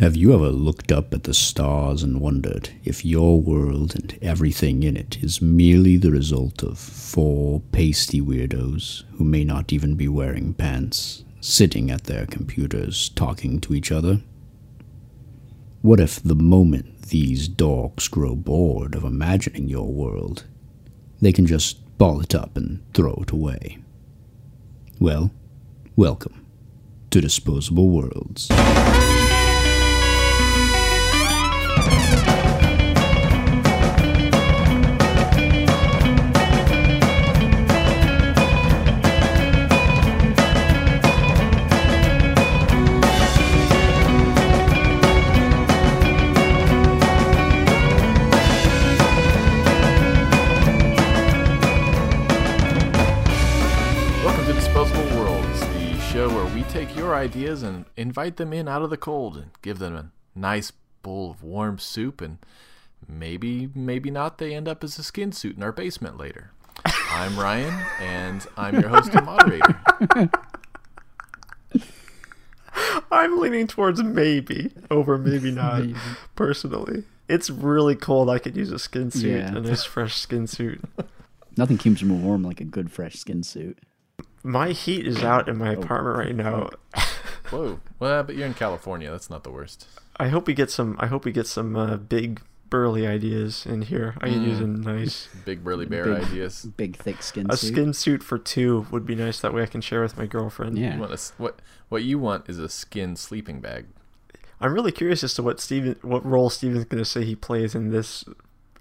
Have you ever looked up at the stars and wondered if your world and everything in it is merely the result of four pasty weirdos who may not even be wearing pants, sitting at their computers talking to each other? What if the moment these dorks grow bored of imagining your world, they can just ball it up and throw it away? Well, welcome to Disposable Worlds. Ideas and invite them in out of the cold and give them a nice bowl of warm soup and maybe, maybe not, they end up as a skin suit in our basement later. I'm Ryan, and I'm your host and moderator. I'm leaning towards maybe over maybe not. Maybe. Personally, it's really cold. I could use a skin suit, Yeah. a nice fresh skin suit. Nothing keeps me warm like a good fresh skin suit. My heat is out in my oh. apartment right now. Oh. Whoa. Well, but you're in California. That's not the worst. I hope we get some. I hope we get some uh, big burly ideas in here. I could use a nice Big burly bear Big- ideas. Big thick skin a suit. skin suit for two would be nice. That way I can share with my girlfriend. Yeah. You want a s what, what you want is a skin sleeping bag. I'm really curious as to what Steven, what role Steven's gonna say he plays in this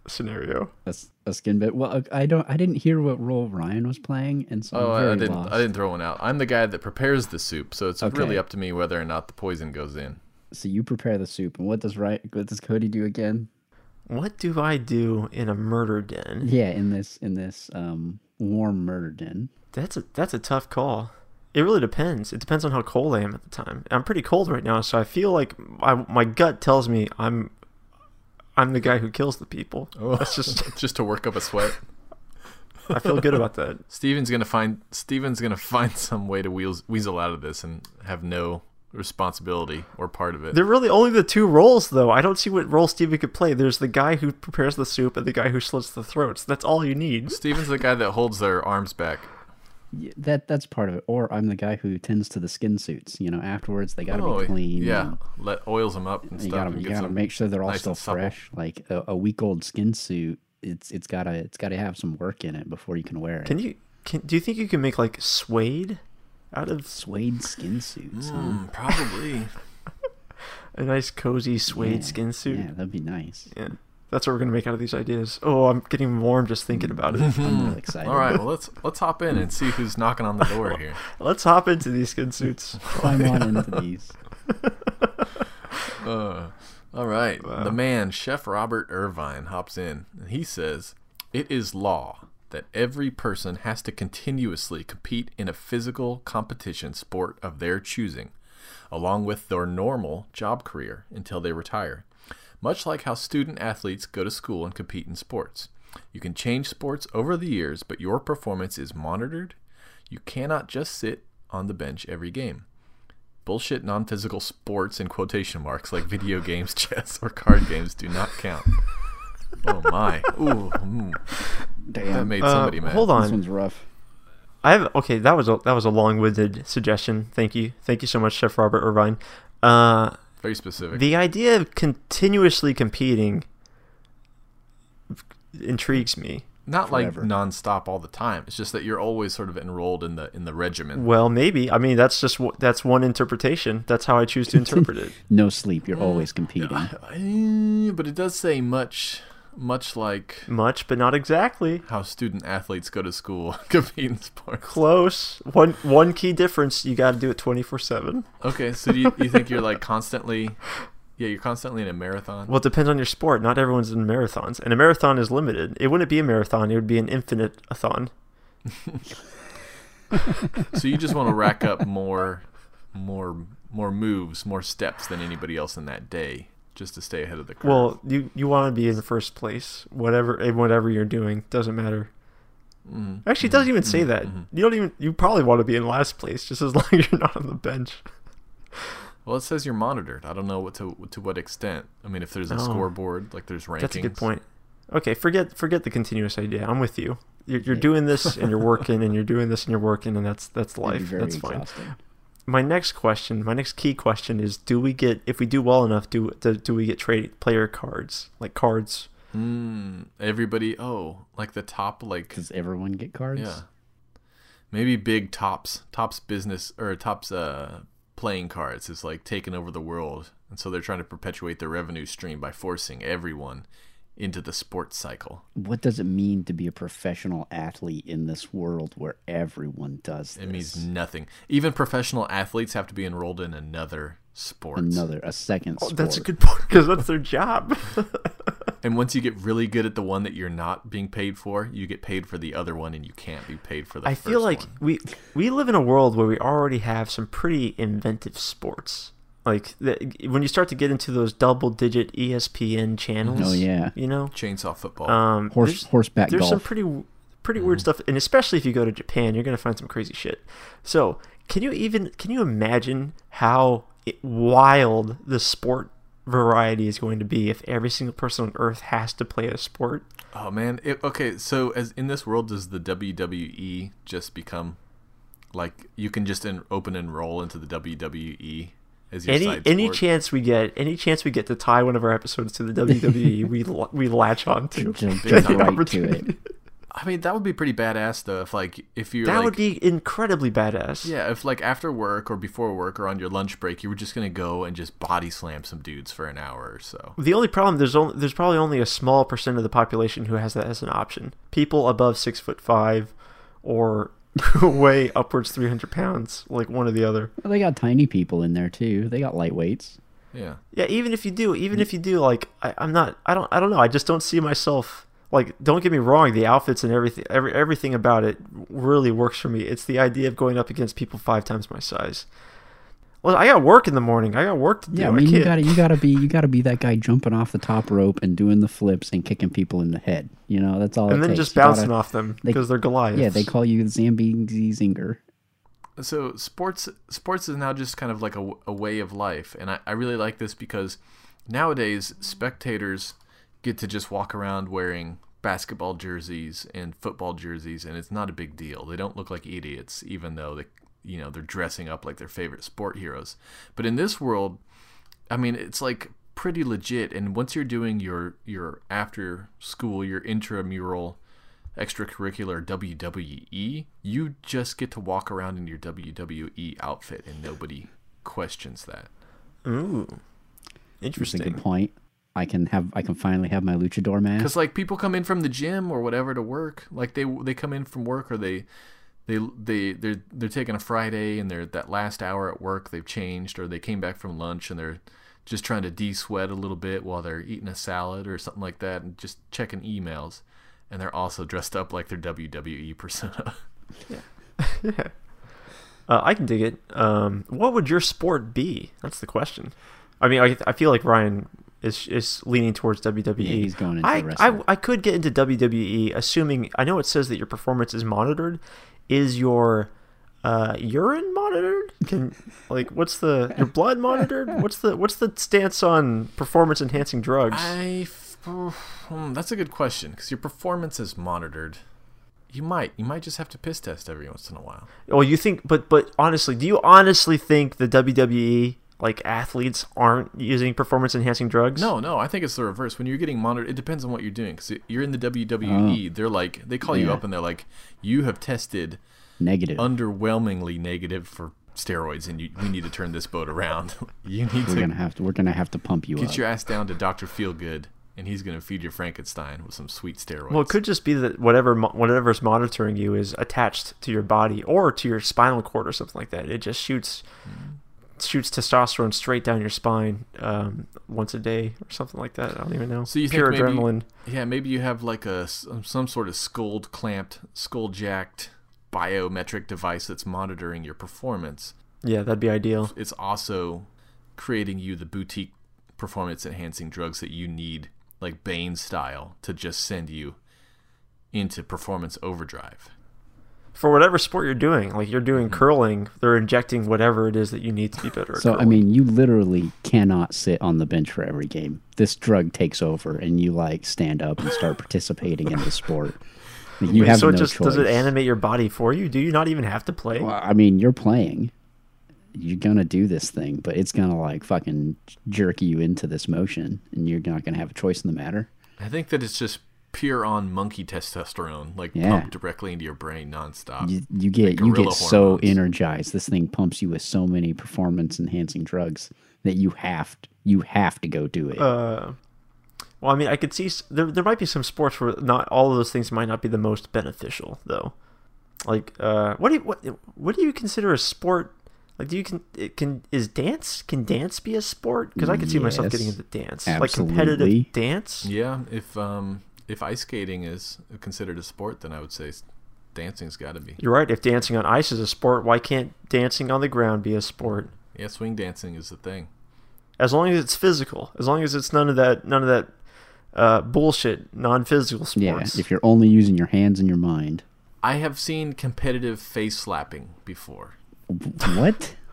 scenario. A, s- a skin bit. Well, I don't. I didn't hear what role Ryan was playing, and so Oh, I'm very I didn't. lost. I didn't throw one out. I'm the guy that prepares the soup, so it's really up to me whether or not the poison goes in. So you prepare the soup, and what does right? What does Cody do again? What do I do in a murder den? Yeah, in this in this um warm murder den. That's a that's a tough call. It really depends. It depends on how cold I am at the time. I'm pretty cold right now, so I feel like I, my gut tells me I'm I'm the guy who kills the people. Oh, That's just just to work up a sweat. I feel good about that. Steven's gonna find Steven's gonna find some way to weasel, weasel out of this and have no responsibility or part of it. They're really only the two roles though. I don't see what role Steven could play. There's the guy who prepares the soup and the guy who slits the throats. That's all you need. Steven's the guy that holds their arms back. Yeah, that that's part of it. Or I'm the guy who tends to the skin suits. You know, afterwards they gotta oh, be clean. yeah. and Let oils them up and You stuff. gotta and you gotta make sure they're all nice still fresh. Like a, a week old skin suit, it's it's gotta it's gotta have some work in it before you can wear it. Can you can do you think you can make like suede out of suede skin suits? huh? Mm, probably. a nice cozy suede Yeah, skin suit? Yeah, that'd be nice. Yeah. That's what we're gonna make out of these ideas. Oh, I'm getting warm just thinking about it. I'm really excited. All right. Well, let's let's hop in and see who's knocking on the door here. Let's hop into these skin suits. climb on into these. Uh, all right. Wow. The man, Chef Robert Irvine, hops in and he says, It is law that every person has to continuously compete in a physical competition sport of their choosing, along with their normal job career until they retire. Much like how student athletes go to school and compete in sports. You can change sports over the years, but your performance is monitored. You cannot just sit on the bench every game bullshit non-physical sports in quotation marks like video games, chess, or card games do not count. Oh my! Ooh, mm, that Damn, made Uh, mad. hold this on. one's rough. I have okay. That was a that was a long-winded suggestion. Thank you, thank you so much, Chef Robert Irvine. Uh, Very specific. the idea of continuously competing intrigues me. not like forever. non-stop all the time. It's just that you're always sort of enrolled in the in the regimen. Well, maybe. I mean, that's just wh- that's one interpretation. That's how I choose to interpret it. No sleep. You're always competing. But it does say much, much like Much, but not exactly. how student athletes go to school compete in sports. Close. One one key difference: you got to do it twenty four seven. Okay, so do you, you think you're like constantly? Yeah, you're constantly in a marathon. Well, it depends on your sport. Not everyone's in marathons, and a marathon is limited. It wouldn't be a marathon; it would be an infinite a thon. So you just want to rack up more, more, more moves, more steps than anybody else in that day, just to stay ahead of the curve. Well, you you want to be in the first place, whatever in whatever you're doing doesn't matter. Mhm. Actually, it doesn't even say that. mhm. You don't even. You probably want to be in last place, just as long as you're not on the bench. Well, it says you're monitored. I don't know what to to what extent. I mean, if there's a Oh. scoreboard, like there's rankings. That's a good point. Okay, forget forget the continuous idea. I'm with you. You're, you're doing this and you're working and you're doing this and you're working and that's that's life. That's fine. exhausting. My next question, my next key question is: Do we get if we do well enough? Do do, do we get trade player cards like cards? Mm, everybody. Oh, like the top, like Does everyone get cards? yeah, maybe big Topps, Topps business or Topps uh playing cards is like taking over the world, and so they're trying to perpetuate their revenue stream by forcing everyone into the sports cycle. What does it mean to be a professional athlete in this world where everyone does this? It means nothing. Even professional athletes have to be enrolled in another sport. another a second Oh, that's a good point because that's their job. And once you get really good at the one that you're not being paid for, you get paid for the other one, and you can't be paid for the. I feel like one. we we live in a world where we already have some pretty inventive sports. Like the, when you start to get into those double digit E ESPN channels. Oh, yeah. you know. chainsaw football. Um, Horse there's- horseback there's golf. some pretty pretty weird stuff and especially if you go to japan you're going to find some crazy shit so can you even can you imagine how it, wild the sport variety is going to be if every single person on earth has to play a sport oh man. It, okay, so as in this world, does the WWE just become like you can just en- open and roll into the WWE as your any side any sport? chance we get any chance we get to tie one of our episodes to the wwe we we latch on to Jump right to it. I mean, that would be pretty badass though. If like if you're that like would be incredibly badass yeah, if like after work or before work or on your lunch break, you were just gonna go and just body slam some dudes for an hour or so. The only problem there's only there's probably only a small percent of the population who has that as an option. People above six foot five, or weigh upwards three hundred pounds, like one or the other. Well, they got tiny people in there too. They got lightweights. Yeah. Yeah, even if you do, even if you do, like I, I'm not, I don't, I don't know. I just don't see myself. Like, don't get me wrong, the outfits and everything, every everything about it really works for me. It's the idea of going up against people five times my size. Well, I got work in the morning. I got work to do. Yeah, I mean you gotta you gotta be you gotta be that guy jumping off the top rope and doing the flips and kicking people in the head. You know, that's all. and it then takes. just You gotta- bouncing off them because they're Goliaths. Yeah, they call you Zambezi Zinger. so sports sports is now just kind of like a, a way of life and I, I really like this because nowadays spectators get to just walk around wearing basketball jerseys and football jerseys and it's not a big deal they don't look like idiots even though they you know they're dressing up like their favorite sport heroes but in this world i mean it's like pretty legit and once you're doing your your after school your intramural extracurricular WWE, you just get to walk around in your WWE outfit and nobody questions that. Ooh, That's a interesting. good point. I can have I can finally have my luchador mask. Because like people come in from the gym or whatever to work, like they they come in from work or they they they they're they're taking a Friday and they're that last hour at work they've changed or they came back from lunch and they're just trying to de-sweat a little bit while they're eating a salad or something like that and just checking emails and they're also dressed up like their WWE persona. Yeah, Uh, I can dig it. Um, what would your sport be? That's the question. I mean, I, I feel like Ryan is is leaning towards WWE. Yeah, he's going into I, I. I could get into WWE, assuming I know it says that your performance is monitored. Is your uh, urine monitored? Can like what's the your blood monitored? What's the what's the stance on performance enhancing drugs? I f- hmm, that's a good question because your performance is monitored. You might you might just have to piss test every once in a while. Well, you think, but but honestly, do you honestly think the WWE like athletes aren't using performance enhancing drugs? No, no, I think it's the reverse. When you're getting monitored, it depends on what you're doing. Because you're in the WWE, oh. they're like they call you up and they're like, you have tested Negative. underwhelmingly negative for steroids, and you, we need to turn this boat around. you need we're to gonna have to we're gonna have to pump you up. get up. your ass down to Doctor Feelgood, and he's gonna feed you Frankenstein with some sweet steroids. Well, it could just be that whatever mo- whatever's monitoring you is attached to your body or to your spinal cord or something like that. It just shoots mm. Shoots testosterone straight down your spine um, once a day or something like that. I don't even know. So you Pure maybe, adrenaline. Yeah, maybe you have like a s- some sort of skull clamped, skull jacked biometric device that's monitoring your performance. Yeah, that'd be ideal. It's also creating you the boutique performance enhancing drugs that you need, like Bane style, to just send you into performance overdrive. For whatever sport you're doing. Like you're Mm-hmm. doing curling, they're injecting whatever it is that you need to be better at. So I mean, you literally cannot sit on the bench for every game. This drug takes over, and you like stand up and start participating in the sport. You Wait, have so no it just choice. does it animate your body for you? Do you not even have to play? Well, I mean, you're playing. You're gonna do this thing, but it's gonna like fucking jerk you into this motion, and you're not gonna have a choice in the matter. I think that it's just pure on monkey testosterone, like Yeah. pumped directly into your brain nonstop. You, you get you gorilla get so energized. This thing pumps you with so many performance enhancing drugs that you have to, you have to go do it. Uh, well, I mean, I could see there there might be some sports where not all of those things might not be the most beneficial, though. Like, uh, what do you what what do you consider a sport? Like, do you can it can is dance can dance be a sport? Because I could see myself getting into dance, Absolutely. like competitive dance. Yeah, if um if ice skating is considered a sport, then I would say dancing's got to be. You're right. If dancing on ice is a sport, why can't dancing on the ground be a sport? Yeah, swing dancing is the thing. As long as it's physical, as long as it's none of that none of that uh, bullshit non-physical sports. yeah, sports. if you're only using your hands and your mind. I have seen competitive face slapping before. What?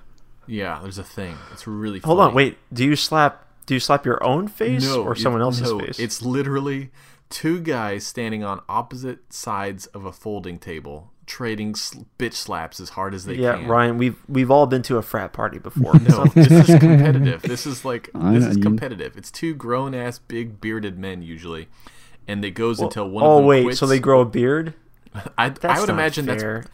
Yeah, there's a thing. It's really Hold on, wait. Do you slap? Do you slap your own face no, or it- someone else's no, face? It's literally two guys standing on opposite sides of a folding table, trading sl- bitch slaps as hard as they yeah, can. Ryan. We've we've all been to a frat party before. No, this is competitive. This is like I this know, is you- competitive. It's two grown ass big bearded men usually, and it goes until one. oh of them wait, quits. so they grow a beard? I, I would not imagine fair. that's.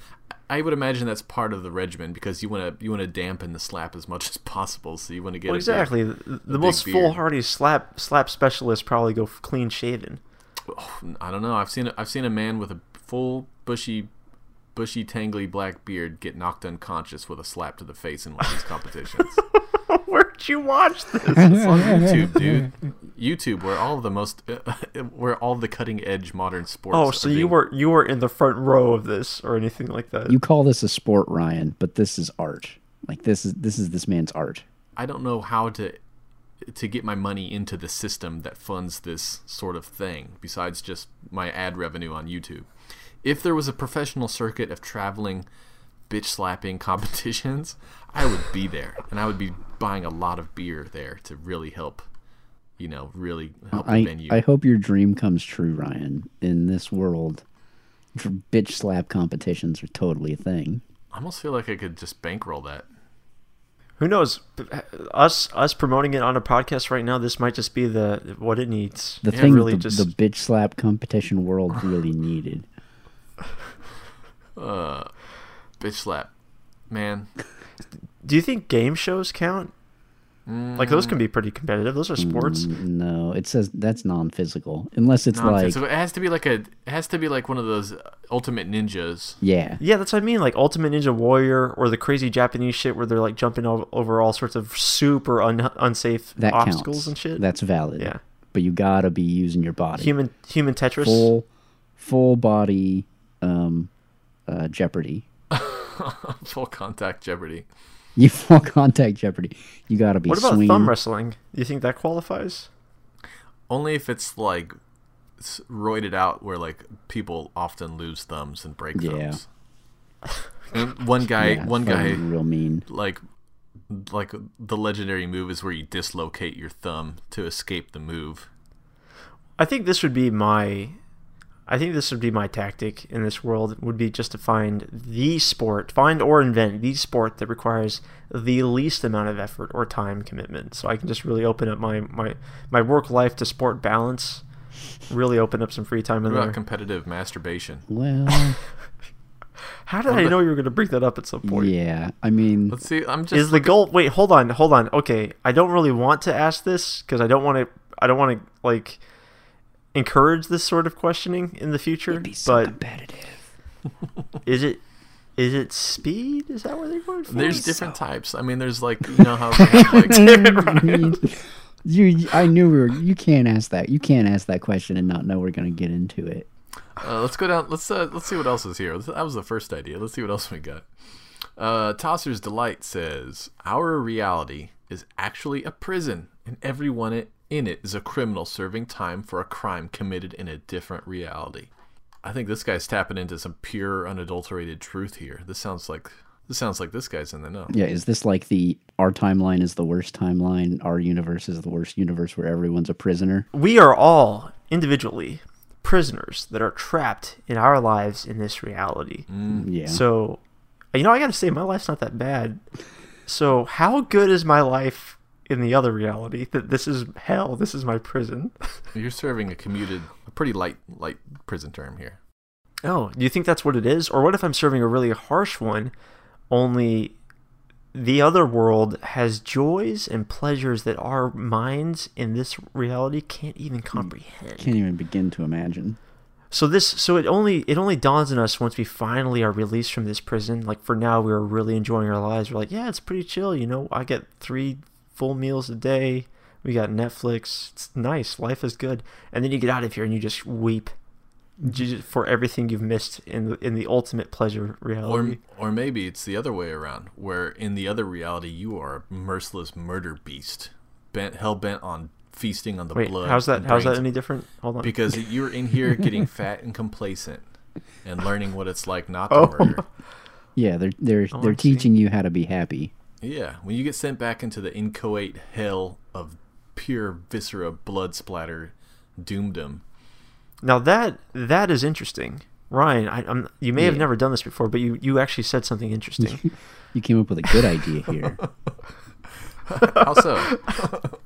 I would imagine that's part of the regimen because you want to you want to dampen the slap as much as possible. So you want to get Well, a big- exactly. The, the big most beard. foolhardy slap slap specialists probably go clean shaven. Oh, I don't know. I've seen a, I've seen a man with a full bushy, bushy tangly black beard get knocked unconscious with a slap to the face in one of these competitions. Where'd you watch this? It's on YouTube, dude. YouTube, where all of the most, where all the cutting edge modern sports. oh, are so you being- were you were in the front row of this or anything like that? You call this a sport, Ryan, but this is art. Like this is this is this man's art. I don't know how to to get my money into the system that funds this sort of thing besides just my ad revenue on YouTube. If there was a professional circuit of traveling bitch slapping competitions, I would be there and I would be buying a lot of beer there to really help you know, really help the I venue. I hope your dream comes true, Ryan. In this world, bitch slap competitions are totally a thing. I almost feel like I could just bankroll that. Who knows? Us us promoting it on a podcast right now. This might just be the what it needs. The It thing really the, just the bitch slap competition world really needed. Uh bitch slap. Man, Do you think game shows count? Like those can be pretty competitive. Those are sports. Mm, No, it says that's non-physical unless it's non like it has to be like a it has to be like one of those uh, ultimate ninjas. yeah, Yeah, that's what I mean. Like Ultimate Ninja Warrior or the crazy Japanese shit where they're like jumping o- over all sorts of super un- unsafe that obstacles counts. and shit. That's valid. Yeah. but you gotta be using your body. human human Tetris. full full body um uh jeopardy Full contact Jeopardy. You full contact jeopardy you gotta be what about swinging. thumb wrestling? Do you think that qualifies? Only if it's like s- roided out, where like people often lose thumbs and break Yeah. thumbs. And one guy, Yeah, one guy, real mean like, like the legendary move is where you dislocate your thumb to escape the move. I think this would be my I think this would be my tactic in this world would be just to find the sport, find or invent the sport that requires the least amount of effort or time commitment. So I can just really open up my my, my work life to sport balance, really open up some free time in What there. competitive masturbation? well How did what I about- know you were going to bring that up at some point? yeah i mean Let's see. I'm just Is the goal? Wait, hold on, hold on. Okay, I don't really want to ask this because I don't want to. I don't want to like encourage this sort of questioning in the future. be so but competitive is it is it speed? Is that what they're going for? there's different types. I mean, there's like you know how they have like I you i knew we were you can't ask that you can't ask that question and not know we're gonna get into it Uh, let's go down. Let's uh, let's see what else is here. That was the first idea. Let's see what else we got. Uh, Tosser's delight says our reality is actually a prison, and everyone in it is a criminal serving time for a crime committed in a different reality. I think this guy's tapping into some pure, unadulterated truth here. This sounds like this sounds like this guy's in the know. Yeah, is this like the our timeline is the worst timeline, our universe is the worst universe where everyone's a prisoner? We are all individually prisoners that are trapped in our lives in this reality. Mm. Yeah. So, you know, I got to say, my life's not that bad. So, how good is my life in the other reality? That this is hell. This is my prison. You're serving a commuted, a pretty light light prison term here. Oh, do you think that's what it is? Or what if I'm serving a really harsh one, only the other world has joys and pleasures that our minds in this reality can't even hmm. comprehend? Can't even begin to imagine. So this so it only it only dawns on us once we finally are released from this prison. Like for now we're really enjoying our lives. We're like, yeah, it's pretty chill, you know. I get 3 full meals a day. We got Netflix. It's nice. Life is good. And then you get out of here and you just weep for everything you've missed in the, in the ultimate pleasure reality. or maybe it's the other way around, where in the other reality you are a merciless murder beast, bent hell bent on feasting on the Wait, blood. how's that? How's that any different? Hold on. Because you're in here getting fat and complacent, and learning what it's like not to Oh. murder. Yeah, they're they're Oh, they're teaching you how to be happy. Yeah, when you get sent back into the inchoate hell of pure viscera blood splatter doomdom. Now that that is interesting, Ryan. I, I'm, you may have never done this before, but you, you actually said something interesting. You came up with a good idea here. How so?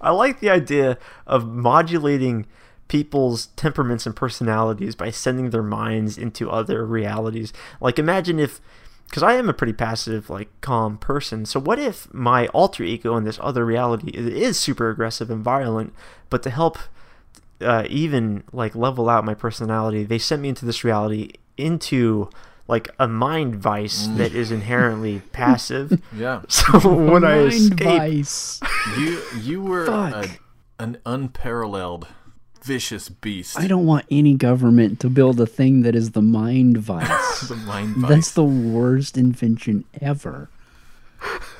I like the idea of modulating people's temperaments and personalities by sending their minds into other realities. Like imagine if because I am a pretty passive, like calm person. So what if my alter ego in this other reality is, is super aggressive and violent, but to help uh, even like level out my personality, they sent me into this reality into like a mind vice that is inherently passive. Yeah, So when I Mind escape, vice. you you were a, an unparalleled vicious beast. I don't want any government to build a thing that is the mind vice. the mind vice. That's the worst invention ever.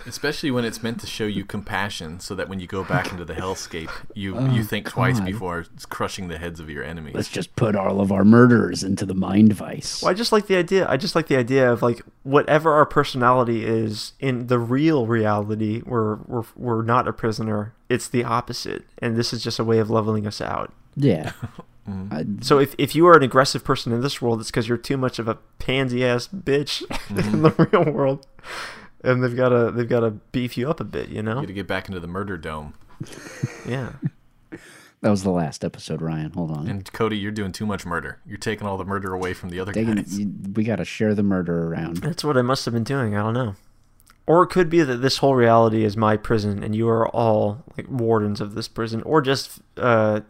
Especially when it's meant to show you compassion, so that when you go back into the hellscape, you oh, you think twice God. before crushing the heads of your enemies. Let's just put all of our murderers into the mind vice. Well, I just like the idea. I just like the idea of like whatever our personality is in the real reality, we're we're we're not a prisoner. It's the opposite, and this is just a way of leveling us out. Yeah. Mm-hmm. I- So if if you are an aggressive person in this world, it's because you're too much of a pansy ass bitch in the real world, and they've got to they've got to beef you up a bit. You You know? got to get back into the murder dome. Yeah. that was the last episode, Ryan. Hold on. And Cody, you're doing too much murder. You're taking all the murder away from the other Taking- guys. you- we got to share the murder around. That's what I must have been doing. I don't know. Or it could be that this whole reality is my prison, and you are all like wardens of this prison, or just uh,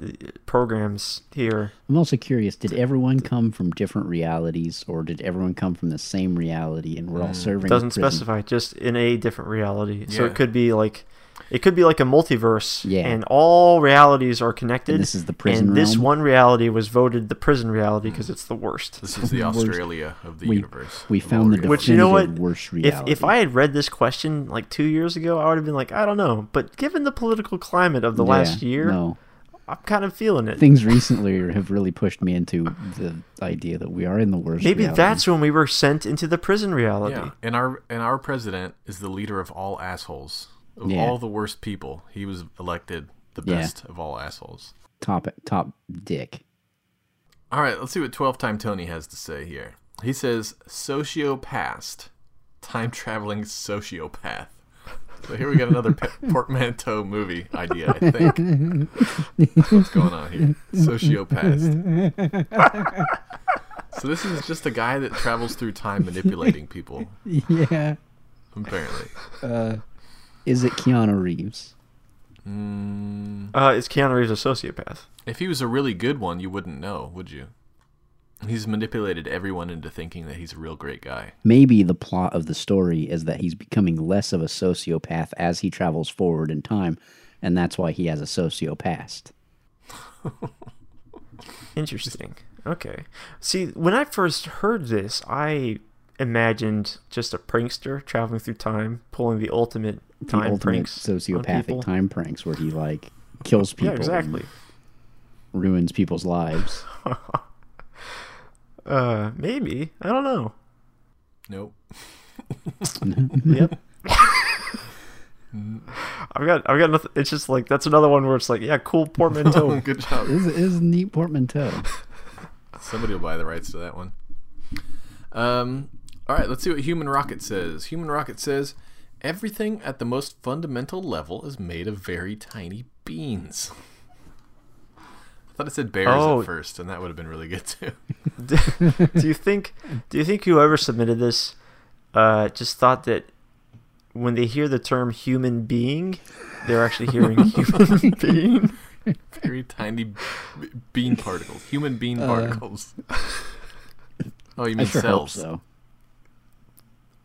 programs here. I'm also curious did everyone come from different realities, or did everyone come from the same reality and we're all serving? a Doesn't specify, just in a different reality. So it could be like, it could be like a multiverse, Yeah. and all realities are connected. And this is the prison And this one reality was voted the prison reality because it's the worst. This is the Australia of the We, universe. we of found the realities. Which you know what? definitive worst If reality. if I had read this question like two years ago, I would have been like, I don't know. But given the political climate of the Yeah, last year, no. I'm kind of feeling it. Things recently have really pushed me into the idea that we are in the worst. Maybe reality. that's when we were sent into the prison reality. Yeah, and our and our president is the leader of all assholes, of Yeah. all the worst people. He was elected the Yeah. best of all assholes. top top dick. All right, let's see what 12 Time Tony has to say here. He says, sociopast, time traveling sociopath. So here we got another portmanteau movie idea, I think. What's going on here? Sociopath. so this is just a guy that travels through time manipulating people, Yeah. apparently. Uh, Is it Keanu Reeves? Mm, Uh, is Keanu Reeves a sociopath? if he was a really good one, you wouldn't know, would you? He's manipulated everyone into thinking that he's a real great guy. Maybe the plot of the story is that he's becoming less of a sociopath as he travels forward in time, and that's why he has a sociopath. Interesting. Okay. See, when I first heard this, I imagined just a prankster traveling through time, pulling the ultimate The time ultimate pranks. on sociopathic time pranks where he like kills people, Yeah, exactly. and ruins people's lives. Uh, maybe. I don't know. Nope. Yep. I've got, I've got nothing. It's just like that's another one where it's like, yeah, cool portmanteau. Good job. It is, it is a neat portmanteau. Somebody will buy the rights to that one. Um, all right, let's see what Human Rocket says. Human Rocket says everything at the most fundamental level is made of very tiny beans. I thought it said bears Oh. at first, and that would have been really good too. do you think? Do you think whoever submitted this, uh, just thought that when they hear the term human being, they're actually hearing human being? very tiny b- bean particles, human bean Uh, particles. oh, you I mean sure hope cells? so.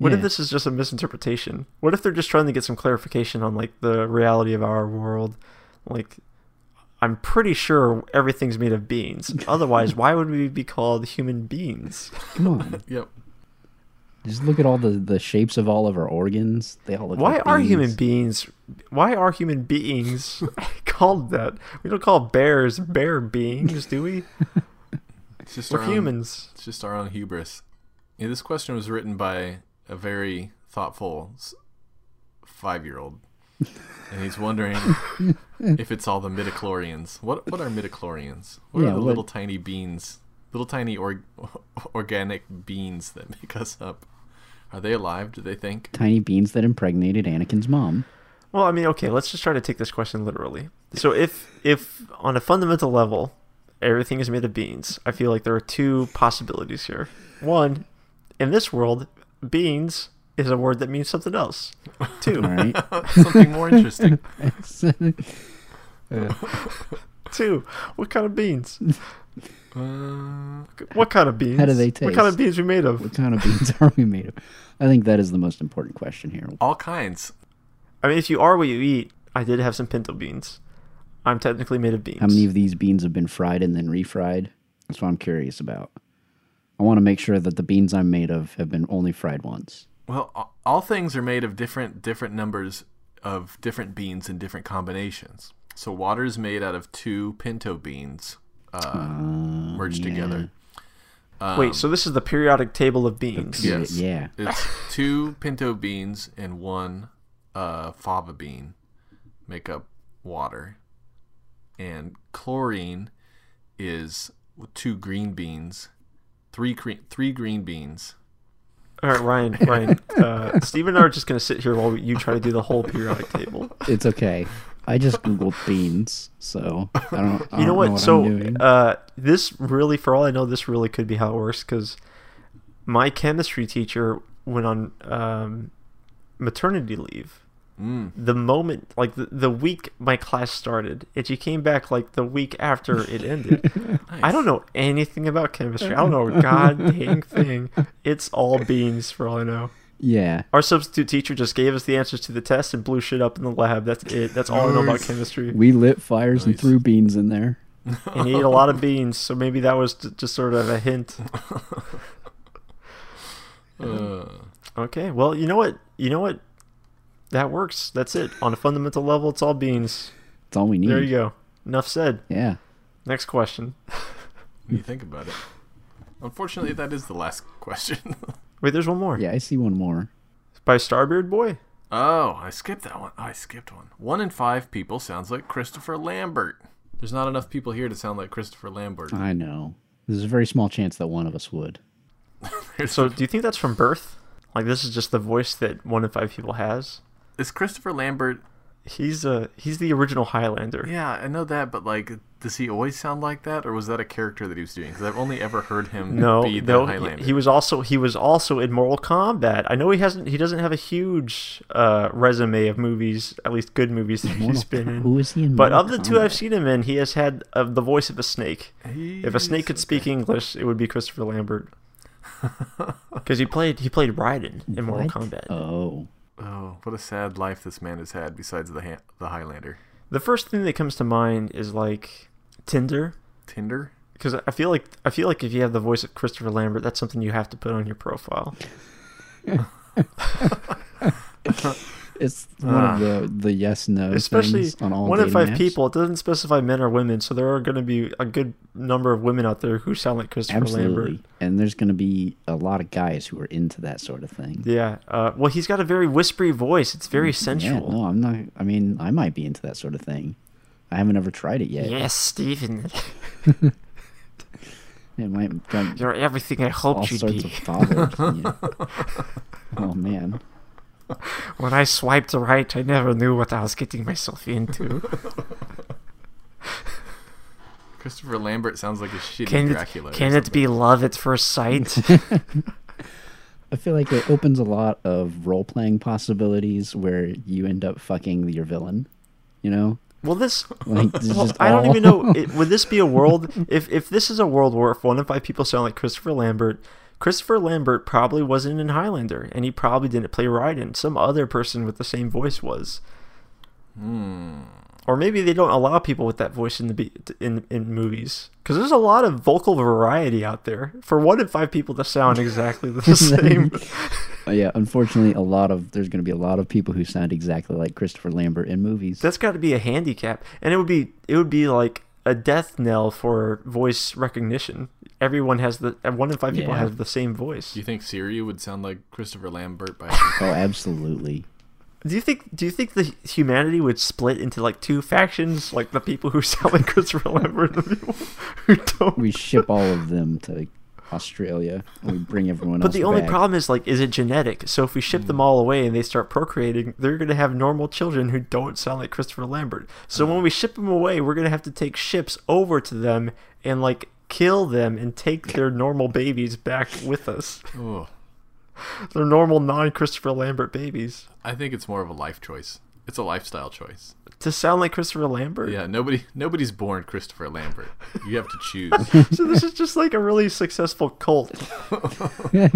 What if this is just a misinterpretation? What if they're just trying to get some clarification on like the reality of our world? Like, I'm pretty sure everything's made of beans. Otherwise, why would we be called human beings? Come on. Yep. Just look at all the, the shapes of all of our organs. They all look Why like are beans. human beings? Why are human beings called that? We don't call bears bear beings, do we? It's just We're our own- humans. It's just our own hubris. Yeah, this question was written by a very thoughtful five-year-old, and he's wondering if it's all the midichlorians. What what are midichlorians? What Yeah, are the what- little tiny beans, little tiny or, organic beans that make us up? Are they alive? Do they think? Tiny beans that impregnated Anakin's mom. Well, I mean, okay, let's just try to take this question literally. So if if on a fundamental level everything is made of beans, I feel like there are two possibilities here. One, in this world, beans is a word that means something else. too. All right. Something more interesting. two, what kind of beans? Uh, What kind of beans? How do they taste? What kind of taste? beans we made of? what kind of beans are we made of? I think that is the most important question here. all kinds. I mean, if you are what you eat, I did have some pinto beans. I'm technically made of beans. How many of these beans have been fried and then refried? That's what I'm curious about. I want to make sure that the beans I'm made of have been only fried once. Well, all things are made of different different numbers of different beans in different combinations. So water is made out of two pinto beans uh, merged together. Wait, so this is the periodic table of beans. Yeah. Yes. Yeah. It's two pinto beans and one uh, fava bean make up water, and chlorine is two green beans, three green three green beans. All right, Ryan, Ryan, uh, Steve and I are just gonna sit here while you try to do the whole periodic table. It's okay. I just googled beans, so I don't. I You don't know what? I'm so doing. uh, this really, for all I know, this really could be how it works because my chemistry teacher went on um, maternity leave. Mm. The moment, like the, the week my class started, and she came back like the week after it ended. I don't know anything about chemistry. I don't know a god dang thing. It's all beans for all I know. yeah, Our substitute teacher just gave us the answers to the test and blew shit up in the lab. That's it. That's all I know about chemistry. we lit fires and threw beans in there. And he ate a lot of beans, so maybe that was just sort of a hint. Uh, Okay, well, you know what? You know what? That works. That's it. On a fundamental level, it's all beans. That's all we need. There you go. Enough said. Yeah. Next question. when you think about it. Unfortunately, that is the last question. Wait, there's one more. Yeah, I see one more. By Starbeard Boy. oh, I skipped that one. I skipped one. One in five people sounds like Christopher Lambert. There's not enough people here to sound like Christopher Lambert. I know. There's a very small chance that one of us would. So, do you think that's from birth? Like, this is just the voice that one in five people has? Is Christopher Lambert? He's uh he's the original Highlander. Yeah, I know that, but like, does he always sound like that, or was that a character that he was doing? Because I've only ever heard him No, be the no, he, Highlander. he was also he was also in Mortal Kombat. I know he hasn't he doesn't have a huge uh, resume of movies, at least good movies that he's Mortal been in. Who is he in? But Mortal of the two I've seen him in, he has had uh, the voice of a snake. If a snake could He's- speak English, it would be Christopher Lambert. Because he played he played Raiden in Mortal What? Kombat. Oh, Oh, what a sad life this man has had. Besides the ha- the Highlander, The first thing that comes to mind is like Tinder. Tinder. Because I feel like I feel like if you have the voice of Christopher Lambert, that's something you have to put on your profile. It's one Ah. of the the yes no Especially on all one in five apps. people. It doesn't specify men or women, so there are going to be a good number of women out there who sound like Christopher Absolutely, Lambert. and there's going to be a lot of guys who are into that sort of thing. Yeah. Uh, well, he's got a very whispery voice. It's very sensual. Yeah, no, I'm not. I mean, I might be into that sort of thing. I haven't ever tried it yet. Yes, Stephen. It might You're everything I hoped you'd be. of bothered. Oh man, When I swiped right, I never knew what I was getting myself into. Christopher Lambert sounds like a shitty Can Dracula. it, or can it be love at first sight? I feel like it opens a lot of role playing possibilities where you end up fucking your villain. You know, well, this. like this is Well, just I don't all- even know. It, would this be a world? If if this is a world where if one in five people sound like Christopher Lambert, Christopher Lambert probably wasn't in Highlander, and he probably didn't play Raiden. Some other person with the same voice was. Hmm. Or maybe they don't allow people with that voice in the be- in in movies because there's a lot of vocal variety out there. For one in five people to sound exactly the same, Uh, yeah, unfortunately, a lot of there's going to be a lot of people who sound exactly like Christopher Lambert in movies. that's got to be a handicap, and it would be it would be like a death knell for voice recognition. Everyone has the one in five people Yeah. have the same voice. Do you think Siri would sound like Christopher Lambert by oh, absolutely. Do you think do you think the humanity would split into like two factions, like the people who sound like Christopher Lambert and the people who don't? We ship all of them to Australia and we bring everyone But else. the only back. problem is like, is it genetic? So if we ship them hmm. all away and they start procreating, they're gonna have normal children who don't sound like Christopher Lambert. So hmm. when we ship them away, we're gonna have to take ships over to them and like kill them and take their normal babies back with us. Oh, Their normal non-Christopher Lambert babies I think it's more of a life choice. It's a lifestyle choice. to sound like Christopher Lambert. Yeah, nobody nobody's born Christopher Lambert. You have to choose. So this is just like a really successful cult.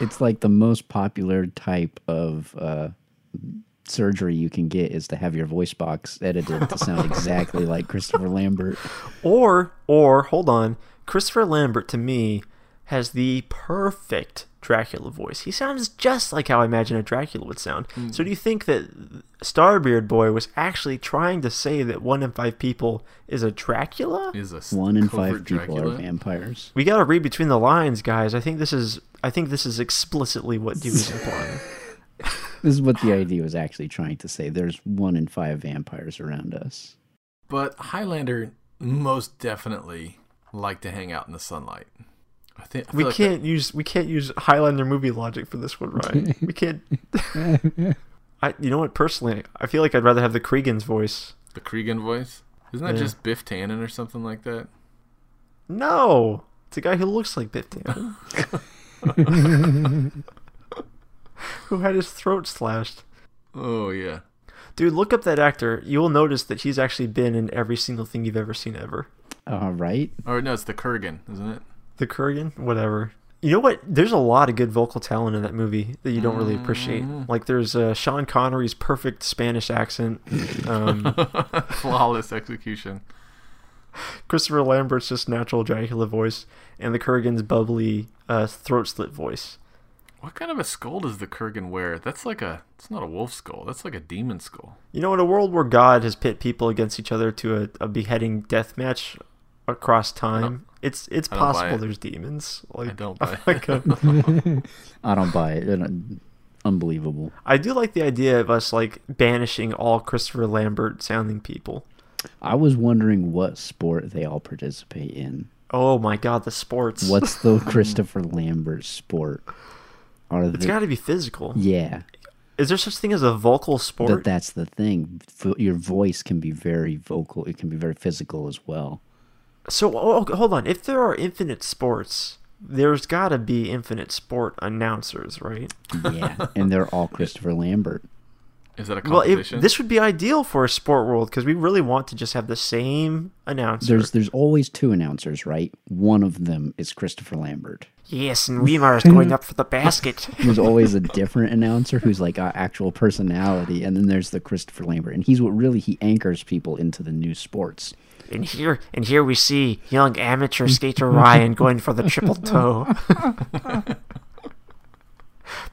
It's like the most popular type of uh, surgery you can get is to have your voice box edited to sound exactly like Christopher Lambert. Or, or hold on, Christopher Lambert to me has the perfect Dracula voice. He sounds just like how I imagine a Dracula would sound. Hmm. So do you think that Starbeard Boy was actually trying to say that one in five people is a Dracula? Is a s- One in five people Dracula. are vampires. We got to read between the lines, guys. I think this is I think this is explicitly what Dewey's implying. This is what the idea was actually trying to say. There's one in five vampires around us. But Highlander most definitely like to hang out in the sunlight. I think I We like can't use we can't use Highlander movie logic for this one, right? we can't. I you know what? Personally, I feel like I'd rather have the Kurgan's voice. the Cregan voice. Isn't that Yeah. just Biff Tannen or something like that? No, it's a guy who looks like Biff Tannen, who had his throat slashed. Oh yeah. Dude, look up that actor. You will notice that he's actually been in every single thing you've ever seen ever. All right. Or no, it's the Kurgan, isn't it? The Kurgan, whatever. You know what? There's a lot of good vocal talent in that movie that you don't really appreciate. Like there's uh, Sean Connery's perfect Spanish accent. Um, Flawless execution. Christopher Lambert's just natural Dracula voice, and the Kurgan's bubbly uh, throat slit voice. What kind of a skull does the Kurgan wear? That's like a. It's not a wolf skull. That's like a demon skull. You know, in a world where God has pit people against each other to a, a beheading death match across time, it's it's I don't possible it. there's demons. Like I don't buy like um, it. a- I don't buy it. Unbelievable. I do like the idea of us like banishing all Christopher Lambert sounding people. I was wondering what sport they all participate in. Oh my God, the sports. What's the Christopher Lambert sport? Are It's got to be physical. yeah, Is there such thing as a vocal but sport? that's the thing. Your voice can be very vocal. It can be very physical as well. So oh, oh hold on. If there are infinite sports, there's got to be infinite sport announcers, right? Yeah, and they're all Christopher Lambert. Is that a Well, it, competition? this would be ideal for a sport world because we really want to just have the same announcer. There's there's always two announcers, right? One of them is Christopher Lambert. yes, and Weimar is going up for the basket. There's always a different announcer who's like got actual personality, and then there's the Christopher Lambert, and he's what really he anchors people into the new sports. And here, and here we see young amateur skater Ryan going for the triple toe.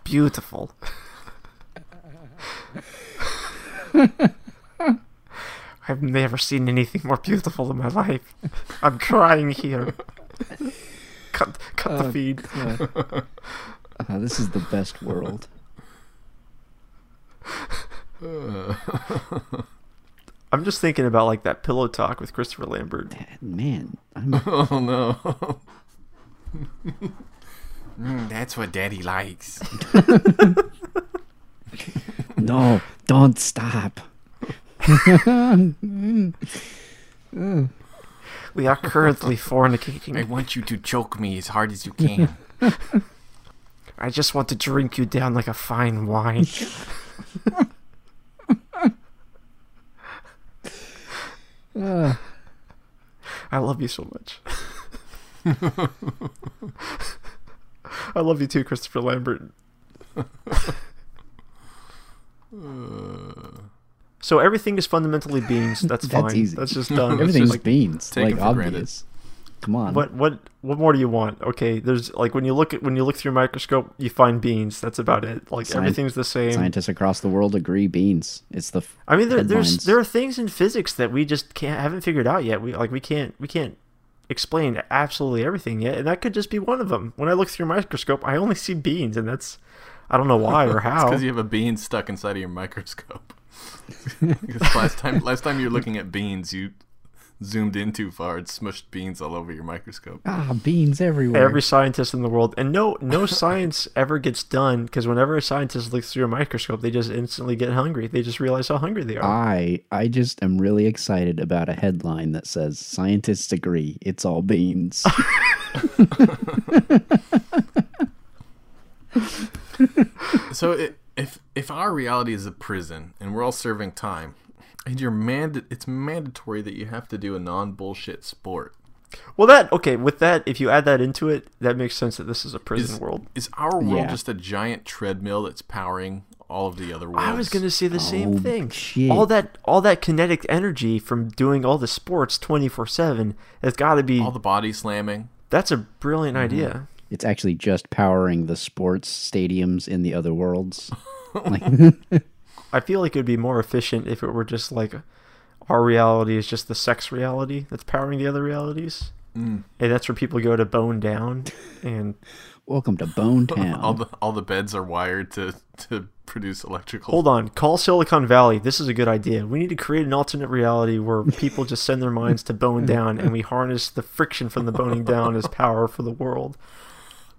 Beautiful. I've never seen anything more beautiful in my life. I'm crying here. Cut, cut the feed. Uh, this is the best world. I'm just thinking about like that pillow talk with Christopher Lambert. Man, I'm, Oh no. Mm, that's what Daddy likes. no, don't stop. We are currently fornicating. I want you to choke me as hard as you can. I just want to drink you down like a fine wine. Uh, I love you so much. I love you too, Christopher Lambert. Hmm. so everything is fundamentally beans. That's, That's fine. easy. That's just done. It's everything's like, beans. take Like it for granted. obvious. Come on. what what what more do you want? Okay, there's like when you look at when you look through a microscope, you find beans. That's about it. Like Scien- everything's the same. Scientists across the world agree beans. It's the. f- I mean, there, there's there are things in physics that we just can't haven't figured out yet. We like we can't we can't explain absolutely everything yet, and that could just be one of them. When I look through a microscope, I only see beans, and that's I don't know why or how. Because you have a bean stuck inside of your microscope. last time, last time you're looking at beans, you zoomed in too far and smushed beans all over your microscope. Ah, beans everywhere. Every scientist in the world, and no no science ever gets done because whenever a scientist looks through a microscope, they just instantly get hungry. They just realize how hungry they are. I I just am really excited about a headline that says scientists agree it's all beans. So i if if our reality is a prison and we're all serving time, and you're mand it's mandatory that you have to do a non bullshit sport. well, that okay with that. If you add that into it, that makes sense that this is a prison Is, world. is our world Yeah. just a giant treadmill that's powering all of the other worlds? I was going to say the same Oh, thing. shit. All that all that kinetic energy from doing all the sports 24/7 has got to be all the body slamming. That's a brilliant mm-hmm. idea. It's actually just powering the sports stadiums in the other worlds. like, I feel like it would be more efficient if it were just like our reality is just the sex reality that's powering the other realities. Mm. And that's where people go to bone down and welcome to Bone town. All the all the beds are wired to to produce electrical. hold on, call Silicon Valley. This is a good idea. We need to create an alternate reality where people just send their minds to bone down and we harness the friction from the boning down as power for the world.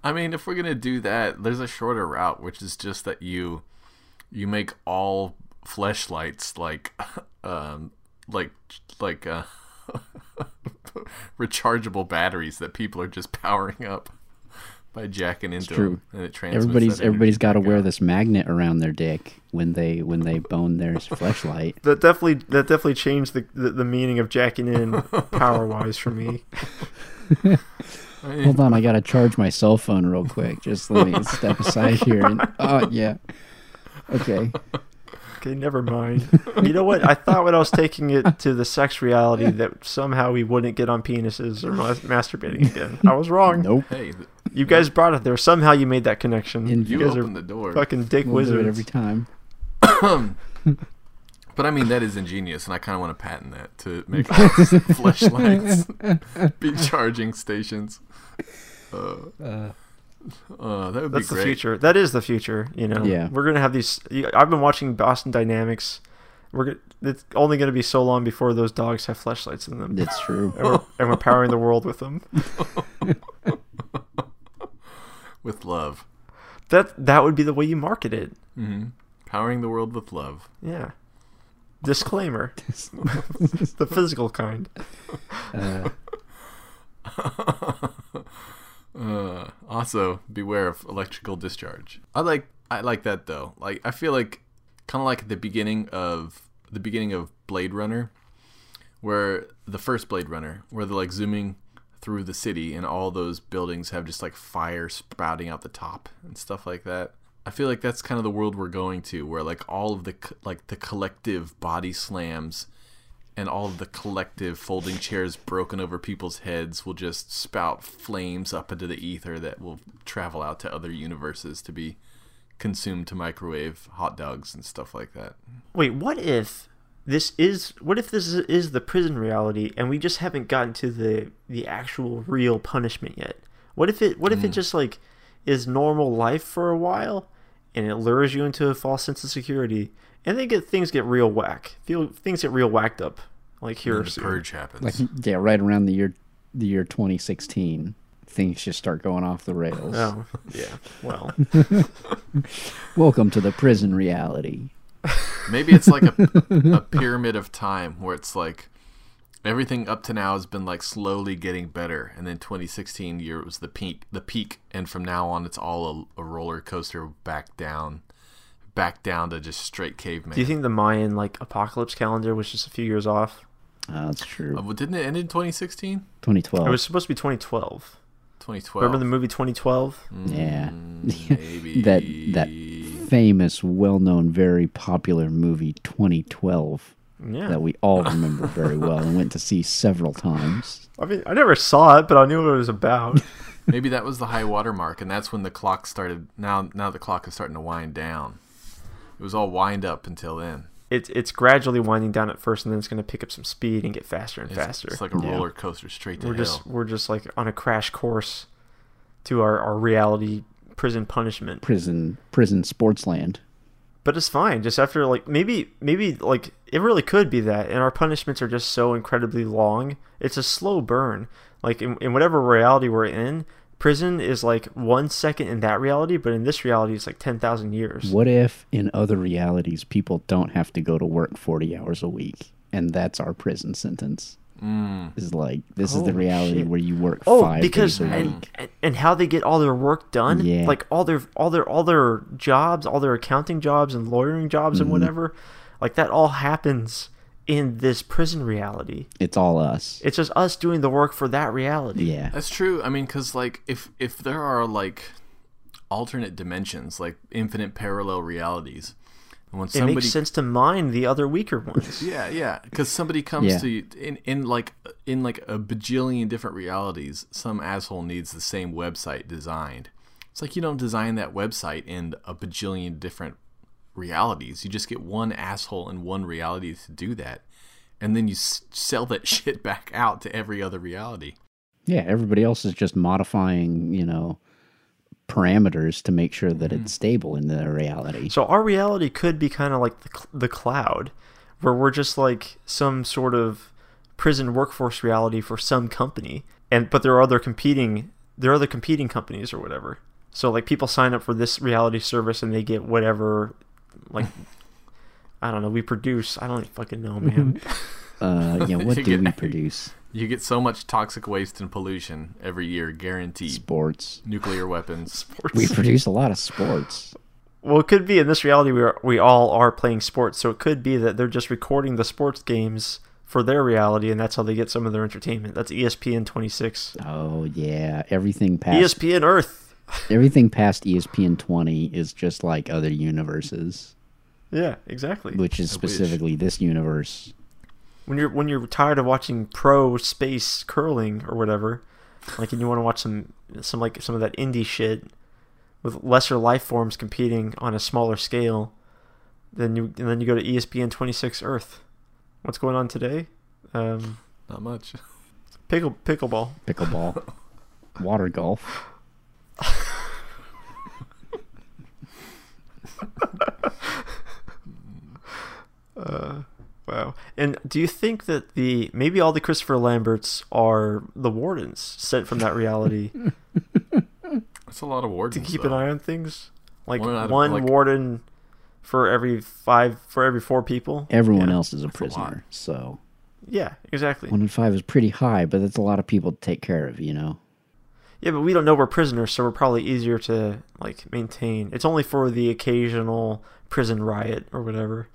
I mean, if we're gonna do that, there's a shorter route, which is just that you you make all fleshlights like um like like uh rechargeable batteries that people are just powering up by jacking into true. them, and it transmits. Everybody's that everybody's energy got to wear out. this magnet around their dick when they when they bone their fleshlight. That definitely that definitely changed the the, the meaning of jacking in power wise for me. I mean, Hold on, I gotta charge my cell phone real quick. Just let me step aside here. And, oh yeah, okay. Okay, never mind. You know what? I thought when I was taking it to the sex reality that somehow we wouldn't get on penises or mas- masturbating again. I was wrong. Nope. Hey, th- You guys brought it there. Somehow you made that connection. And you you guys opened are the door. fucking dick We'll do wizards. every time. But I mean, that is ingenious, and I kind of want to patent that to make all these fleshlights be charging stations. Uh, uh, that would That's be the future. That is the future. You know. Yeah. We're gonna have these. I've been watching Boston Dynamics. We're it's only gonna be so long before those dogs have flashlights in them, It's true. and we're, and we're powering the world with them. With love. That that would be the way you market it. hmm Powering the world with love. Yeah. Disclaimer: the physical kind. Uh, Uh, also, beware of electrical discharge. I like I like that though. Like I feel like kind of like the beginning of the beginning of Blade Runner, where the first Blade Runner, where they're like zooming through the city and all those buildings have just like fire spouting out the top and stuff like that. I feel like that's kind of the world we're going to, where like all of the like the collective body slams and all of the collective folding chairs broken over people's heads will just spout flames up into the ether that will travel out to other universes to be consumed to microwave hot dogs and stuff like that. Wait, what if this is what if this is, is the prison reality and we just haven't gotten to the the actual real punishment yet? What if it what if it mm. just like is normal life for a while and it lures you into a false sense of security and then get things get real whack. Feel things get real whacked up like here And the purge happens. Like yeah, right around the year the year 2016, things just start going off the rails. Oh, yeah. Well, Welcome to the prison reality. Maybe it's like a, a pyramid of time where it's like everything up to now has been like slowly getting better, and then 2016 year was the peak, the peak, and from now on it's all a, a roller coaster back down, back down to just straight caveman. do you think the Mayan like apocalypse calendar was just a few years off? Uh, that's true. Uh, well, didn't it end in 2016? 2012. It was supposed to be 2012. 2012. Remember the movie 2012? yeah. Mm, maybe that that famous, well-known, very popular movie 2012 Yeah. that we all remember very well and went to see several times. I mean, I never saw it, but I knew what it was about. Maybe that was the high water mark, and that's when the clock started. Now, now the clock is starting to wind down. It was all wind up until then. it's it's gradually winding down at first, and then it's going to pick up some speed and get faster and It's, faster. it's like a Yeah. roller coaster straight to we're hell. just we're just like on a crash course to our, our reality prison punishment. Prison, prison, sports land. But it's fine. Just after like maybe maybe like it really could be that, and our punishments are just so incredibly long. It's a slow burn. Like in, in whatever reality we're in, prison is like one second in that reality, but in this reality, it's like ten thousand years. What if in other realities people don't have to go to work 40 hours a week and that's our prison sentence? Mm. Is like this is the reality shit. where you work Oh, five because days a and, week. and and how they get all their work done, Yeah. like all their all their all their jobs, all their accounting jobs and lawyering jobs Mm-hmm. and whatever, like that all happens in this prison reality. It's all us. It's just us doing the work for that reality. yeah. That's true. I mean, because like if if there are like alternate dimensions, like infinite parallel realities, and when It makes sense to mine the other weaker ones. Yeah, yeah. Because somebody comes Yeah. to you in in like in like a bajillion different realities. Some asshole needs the same website designed. It's like you don't design that website in a bajillion different realities. You just get one asshole in one reality to do that, and then you s- sell that shit back out to every other reality. Yeah, everybody else is just modifying, you know, parameters to make sure that Mm-hmm. it's stable in the reality. So our reality could be kind of like the, cl- the cloud, where we're just like some sort of prison workforce reality for some company, and but there are other competing there are other competing companies or whatever. So like people sign up for this reality service and they get whatever, like I don't know. We produce. I don't fucking know, man. Uh, yeah, what You do get- we produce? You get so much toxic waste and pollution every year, guaranteed. Sports. Nuclear weapons. Sports. We produce a lot of sports. Well, it could be in this reality we are, we all are playing sports, so it could be that they're just recording the sports games for their reality, and that's how they get some of their entertainment. That's ESPN 26. Oh yeah, everything past ESPN Earth. Everything past ESPN 20 is just like other universes, Yeah, exactly. which is I wish. specifically this universe. When you're when you're tired of watching pro space curling or whatever, like, and you want to watch some some like some of that indie shit with lesser life forms competing on a smaller scale, then you and then you go to ESPN 26 Earth. What's going on today? Um, Not much. pickle pickleball. Pickleball, water golf. Uh, wow. And do you think that the maybe all the Christopher Lamberts are the wardens sent from that reality That's a lot of wardens to keep though. an eye on things? Like One out one, of- like- warden for every five for every four people. Everyone Yeah. else is a a lot. prisoner, so Yeah, exactly. one in five is pretty high, but that's a lot of people to take care of, you know. Yeah, but we don't know we're prisoners, so we're probably easier to like maintain. It's only for the occasional prison riot or whatever.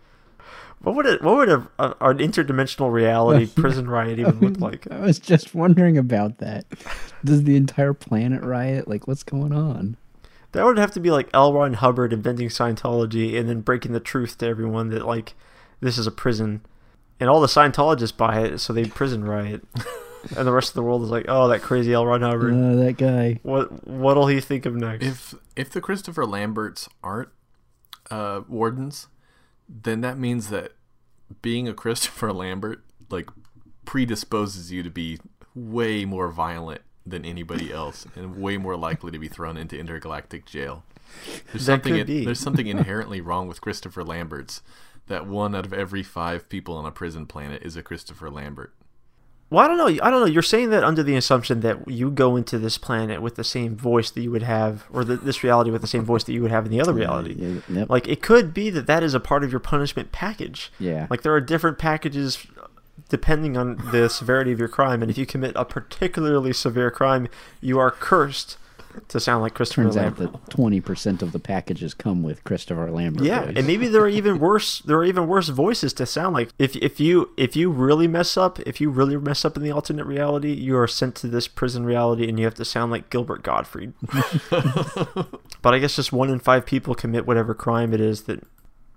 What would it? What would a, a, an interdimensional reality prison riot even look like? I was just wondering about that. Does the entire planet riot? Like, what's going on? That would have to be like L. Ron Hubbard inventing Scientology and then breaking the truth to everyone that like this is a prison, and all the Scientologists buy it, so they prison riot. and the rest of the world is like, "Oh, that crazy L. Ron Hubbard." Uh, that guy. What what'll he think of next? If if the Christopher Lamberts aren't uh, wardens, then that means that being a Christopher Lambert like predisposes you to be way more violent than anybody else and way more likely to be thrown into intergalactic jail. There's That something could be. there's something inherently wrong with Christopher Lamberts that one out of every 5 people on a prison planet is a Christopher Lambert. Well, I don't know. I don't know. You're saying that under the assumption that you go into this planet with the same voice that you would have, or the, this reality with the same voice that you would have in the other reality. Yeah, yep. Like it could be that that is a part of your punishment package. Yeah. Like there are different packages depending on the severity of your crime, and if you commit a particularly severe crime, you are cursed to sound like Christopher Turns out Lambert. that twenty percent of the packages come with Christopher Lambert. Yeah, voice. and maybe there are even worse. There are even worse voices to sound like. If if you if you really mess up, if you really mess up in the alternate reality, you are sent to this prison reality, and you have to sound like Gilbert Gottfried. but I guess just one in five people commit whatever crime it is that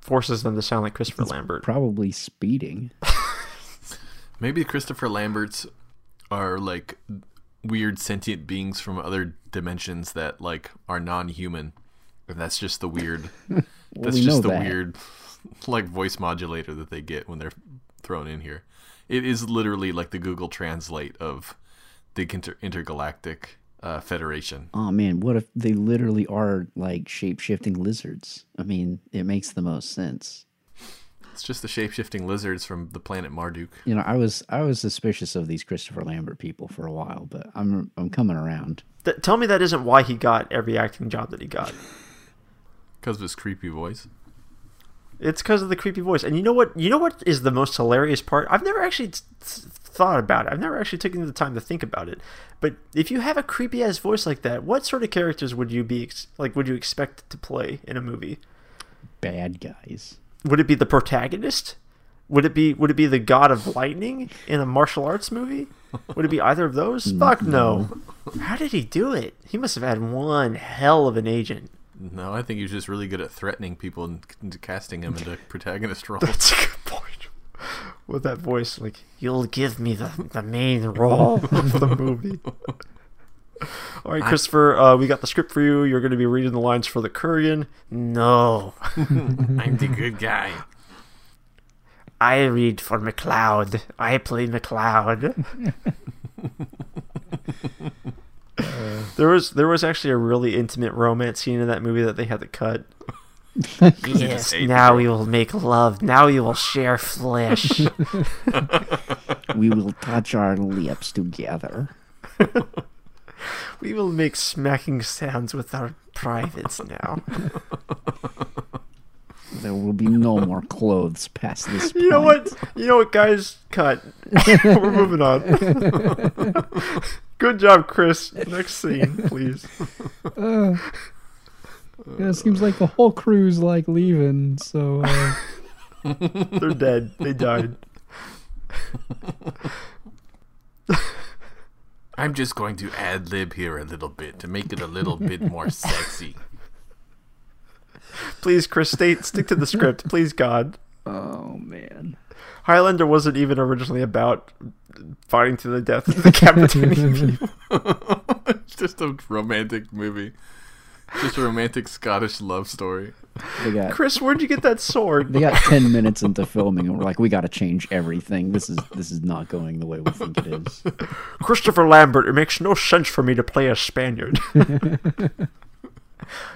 forces them to sound like Christopher Lambert. probably speeding. Maybe Christopher Lamberts are like weird sentient beings from other dimensions that like are non-human, and that's just the weird. that's we just the that. weird, like voice modulator that they get when they're thrown in here. It is literally like the Google Translate of the inter- intergalactic uh, Federation. Oh man, what if they literally are like shape shifting lizards? I mean, it makes the most sense. It's just the shape-shifting lizards from the planet Marduk. You know, I was I was suspicious of these Christopher Lambert people for a while, but I'm I'm coming around. Th- tell me that isn't why he got every acting job that he got. Because of his creepy voice. It's because of the creepy voice. And you know what? You know what is the most hilarious part? I've never actually t- t- thought about it. I've never actually taken the time to think about it. But if you have a creepy ass voice like that, what sort of characters would you be ex- like? Would you expect to play in a movie? Bad guys. Would it be the protagonist? Would it be Would it be the god of lightning in a martial arts movie? Would it be either of those? Fuck no. How did he do it? He must have had one hell of an agent. No, I think he was just really good at threatening people and casting him into protagonist roles. That's a good point. With that voice, like, you'll give me the, the main role of the movie. All right, Christopher, uh, we got the script for you. You're going to be reading the lines for the Kurgan. No, I'm the good guy. I read for MacLeod. I play MacLeod. there was there was actually a really intimate romance scene in that movie that they had to cut. yes, now we will make love. Now we will share flesh. We will touch our lips together. We will make smacking sounds with our privates now. There will be no more clothes past this point. You know what? You know what, guys? Cut. We're moving on. Good job, Chris. Next scene, please. Yeah, it seems like the whole crew's like leaving, so uh, They're dead. They died. I'm just going to ad lib here a little bit to make it a little bit more sexy. Please, Chris, stay, stick to the script. Please, God. oh man. Highlander wasn't even originally about fighting to the death and decapitating people. it's just a romantic movie. Just a romantic Scottish love story. They got Chris, where'd you get that sword? they got ten minutes into filming and we're like, we gotta change everything. This is this is not going the way we think it is. Christopher Lambert, it makes no sense for me to play a Spaniard.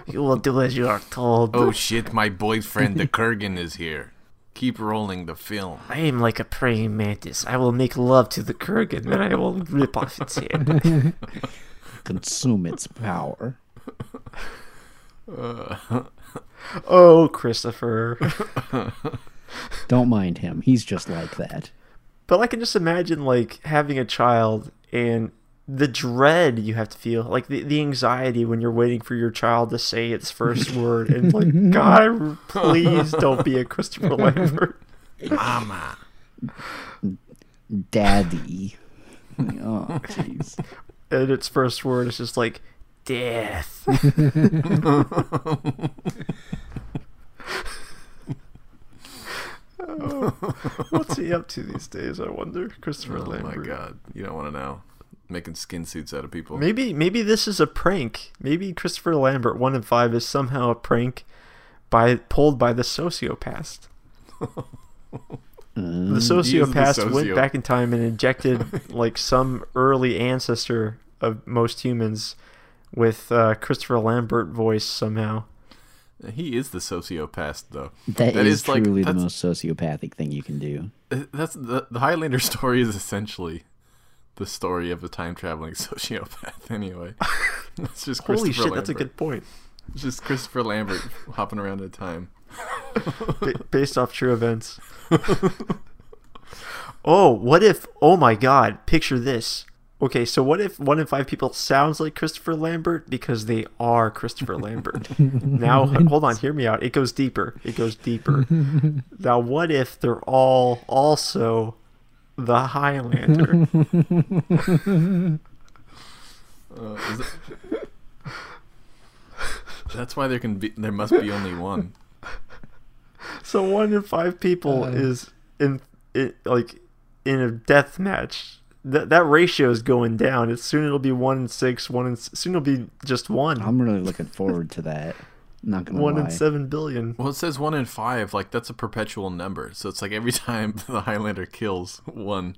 you will do as you are told. Oh shit, my boyfriend the Kurgan is here. Keep rolling the film. I am like a praying mantis. I will make love to the Kurgan, then I will rip off its head. Consume its power. oh, Christopher. Don't mind him. He's just like that. But I can just imagine, like, having a child and the dread you have to feel, like the, the anxiety when you're waiting for your child to say its first word, and like, God, please don't be a Christopher Lambert. Mama. Daddy. Oh jeez. And its first word is just like, death. Oh, what's he up to these days? I wonder. Christopher Oh Lambert. my god, you don't want to know. Making skin suits out of people. Maybe maybe this is a prank. Maybe Christopher Lambert one in five is somehow a prank by pulled by the sociopath. The sociopath went socio. back in time and injected like some early ancestor of most humans with uh, Christopher Lambert voice somehow. He is the sociopath, though. that That is, is, like- truly the most sociopathic thing you can do. Uh, That's the the Highlander story is essentially the story of a time traveling sociopath. Anyway, it's just Holy Christopher shit, that's a good point. It's just Christopher Lambert hopping around in time. Ba- based off true events. oh, what if? Oh my God! Picture this. Okay, so what if one in five people sounds like Christopher Lambert because they are Christopher Lambert? now, hold on, hear me out. It goes deeper. It goes deeper. now, what if they're all also the Highlander? Uh, it... That's why there can be there must be only one. so one in five people Uh. is in it like in a death match. That that ratio is going down. It's soon it'll be one in six. One in soon it'll be just one. I'm really looking forward to that. Not gonna one lie. in seven billion. Well, it says one in five. Like that's a perpetual number. So it's like every time the Highlander kills one,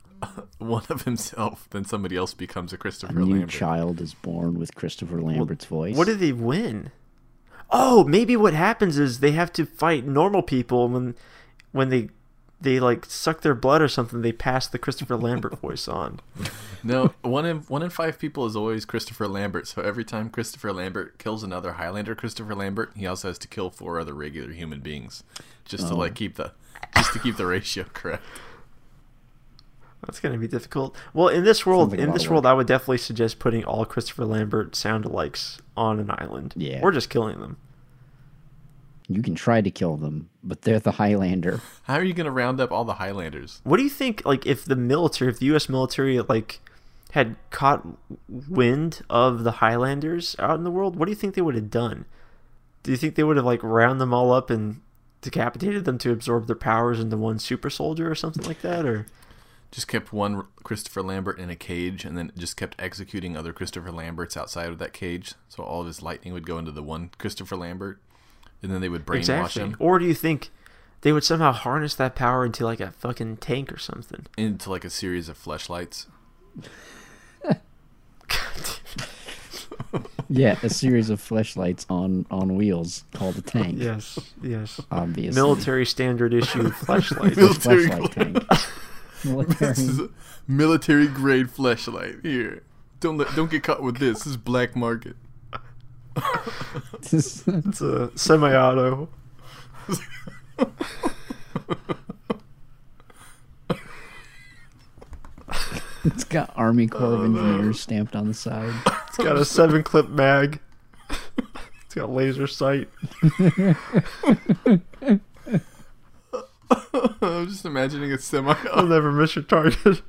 one of himself, then somebody else becomes a Christopher. A Christopher new Lambert. child is born with Christopher Lambert's voice. What do they win? Oh, maybe what happens is they have to fight normal people when when they they like suck their blood or something. They pass the Christopher Lambert voice on. No, one in one in five people is always Christopher Lambert. So every time Christopher Lambert kills another Highlander Christopher Lambert, he also has to kill four other regular human beings, just to Oh. like keep the just to keep the ratio correct. That's gonna be difficult. Well, in this world, in this world, work. I would definitely suggest putting all Christopher Lambert sound alikes on an island. Yeah. Or just killing them. You can try to kill them, but they're the Highlander. How are you going to round up all the Highlanders? What do you think? Like, if the military, if the U.S. military, like, had caught wind of the Highlanders out in the world, what do you think they would have done? Do you think they would have like round them all up and decapitated them to absorb their powers into one super soldier or something like that? Or Just kept one Christopher Lambert in a cage, and then just kept executing other Christopher Lamberts outside of that cage. So all of his lightning would go into the one Christopher Lambert, and then they would brainwash exactly? him Or do you think they would somehow harness that power into like a fucking tank or something? into like a series of fleshlights. Yeah, a series of fleshlights on on wheels called a tank. yes, yes. obviously. Military standard issue flashlight. A Military fleshlight tank. This is Military. a military grade fleshlight. Here, don't let don't get caught with this. This is black market. It's a semi-auto. it's got Army Corps of oh, Engineers stamped on the side. It's got a seven clip mag. It's got laser sight. I'm just imagining a semi. I'll never miss your target.